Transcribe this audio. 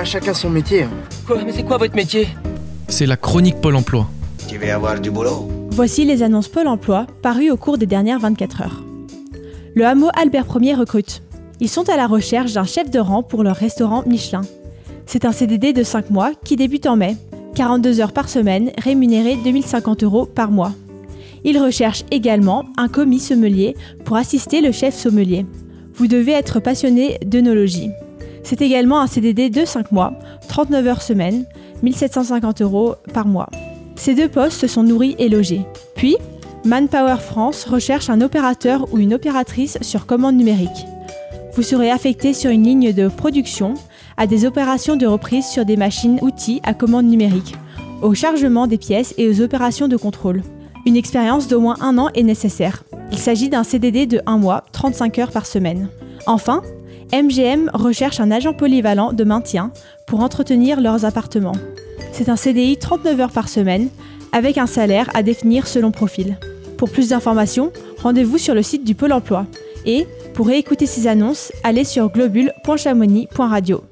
pas chacun son métier. hein. Quoi Mais c'est quoi votre métier? C'est la chronique Pôle emploi. Tu veux avoir du boulot Voici les annonces Pôle emploi parues au cours des dernières 24 heures. Le hameau Albert Ier recrute. Ils sont à la recherche d'un chef de rang pour leur restaurant Michelin. C'est un CDD de 5 mois qui débute en mai. 42 heures par semaine, rémunéré 2050 euros par mois. Ils recherchent également un commis sommelier pour assister le chef sommelier. Vous devez être passionné d'œnologie. C'est également un CDD de 5 mois, 39 heures semaine, 1750 euros par mois. Ces deux postes sont nourris et logés. Puis, Manpower France recherche un opérateur ou une opératrice sur commande numérique. Vous serez affecté sur une ligne de production à des opérations de reprise sur des machines-outils à commande numérique, au chargement des pièces et aux opérations de contrôle. Une expérience d'au moins un an est nécessaire. Il s'agit d'un CDD de 1 mois, 35 heures par semaine. Enfin, MGM recherche un agent polyvalent de maintien pour entretenir leurs appartements. C'est un CDI 39 heures par semaine, avec un salaire à définir selon profil. Pour plus d'informations, rendez-vous sur le site du Pôle emploi. Et, pour réécouter ces annonces, allez sur globule.chamonix.radio.